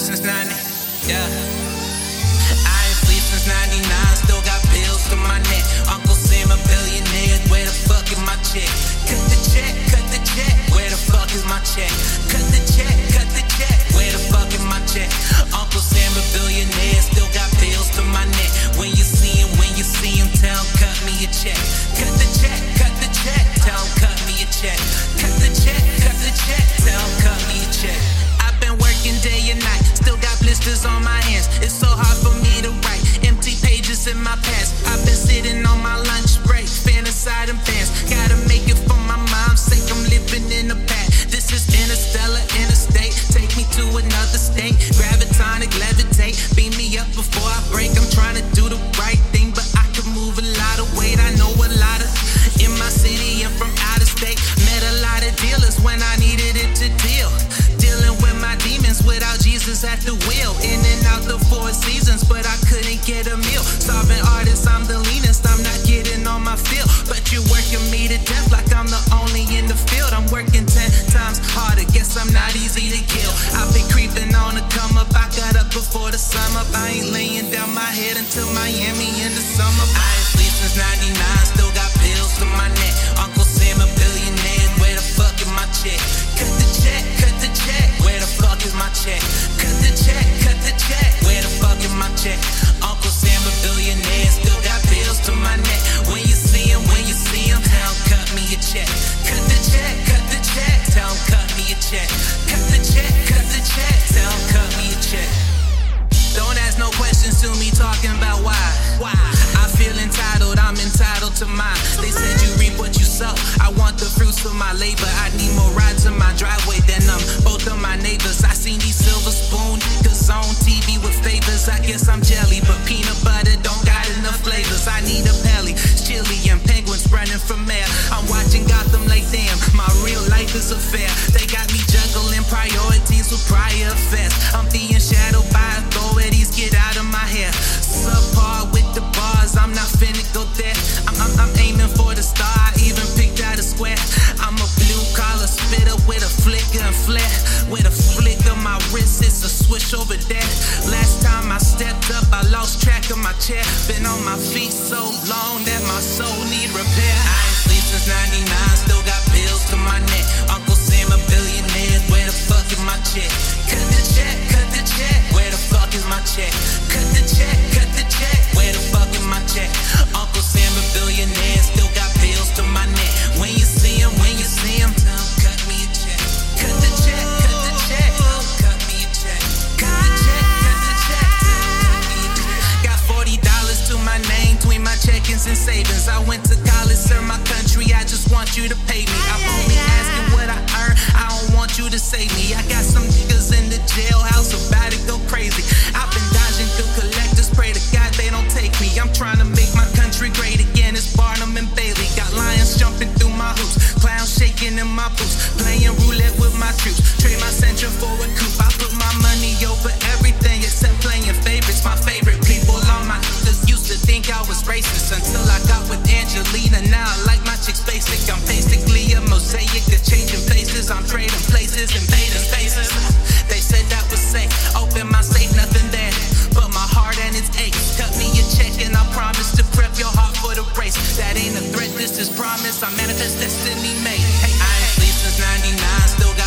sleep since 90. Yeah. I ain't sleep since 99. Still got bills to my neck. Uncle Sam a billionaire. Where the fuck is my check? Cut the check, cut the check. Where the fuck is my check? Cut the check, cut the check. Where the fuck is my check? Uncle Sam a billionaire. Still got bills to my neck. When you see him, when you see him, tell him cut me a check. Still on my hands. It's so hard for me to write. Empty pages in my past. I've been sitting on my lunch break, fantasizing fans. Gotta make it for my mom's sake. I'm living in the past. This is interstellar, interstate. Take me to another state. Gravitonic, levitate. Beam me up before I break. I'm trying to do the Miami in the summer. I ain't sleep since 99. I'm jelly, but peanut butter don't got enough flavors. I need a belly, chili and penguins running from air. I'm watching Gotham like damn, my real life is a fair. They got me juggling priorities with prior affairs. I'm being shadowed by authorities. Get out of my hair. Subpar with the bars, I'm not finna go there. I'm, I'm, I'm aiming for the star. I even picked out a square. I'm a blue collar spitter with a flicker and flare. With a flick of my wrist, it's a swish over there. Chair. Been on my feet so long that my soul need repair. Playing roulette with my troops. Trade my Sentra for a coupe. I put my money over everything except playing favorites. My favorite people on my used to think I was racist until I got with Angelina. Now I like my chicks basic. I'm basically a mosaic that's changing faces. I'm trading places, invading spaces. They said that was safe. Open my safe, nothing there. But my heart and its aches. Cut me a check and I promise to prep your heart for the race. That ain't a threat, this is promise. I manifest destiny made. 99, still